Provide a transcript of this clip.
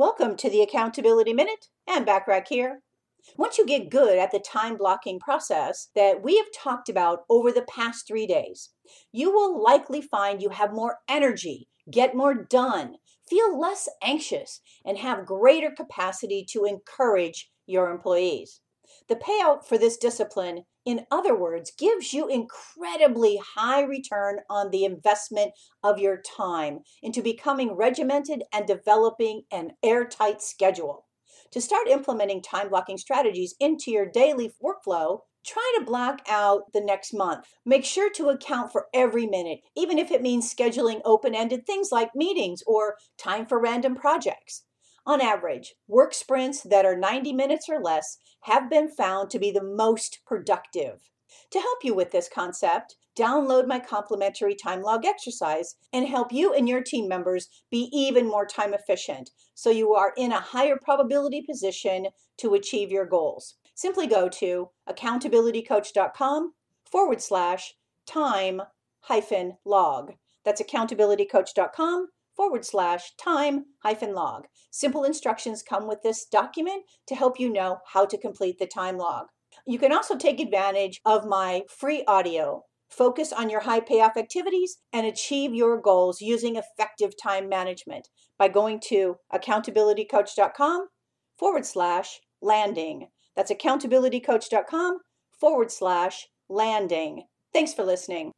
Welcome to the Accountability Minute and Backrack here. Once you get good at the time blocking process that we have talked about over the past three days, you will likely find you have more energy, get more done, feel less anxious, and have greater capacity to encourage your employees. The payout for this discipline, in other words, gives you incredibly high return on the investment of your time into becoming regimented and developing an airtight schedule. To start implementing time blocking strategies into your daily workflow, try to block out the next month. Make sure to account for every minute, even if it means scheduling open ended things like meetings or time for random projects. On average, work sprints that are 90 minutes or less have been found to be the most productive. To help you with this concept, download my complimentary time log exercise and help you and your team members be even more time efficient so you are in a higher probability position to achieve your goals. Simply go to accountabilitycoach.com forward slash time hyphen log. That's accountabilitycoach.com forward slash time hyphen log. Simple instructions come with this document to help you know how to complete the time log. You can also take advantage of my free audio. Focus on your high payoff activities and achieve your goals using effective time management by going to accountabilitycoach.com forward slash landing. That's accountabilitycoach.com forward slash landing. Thanks for listening.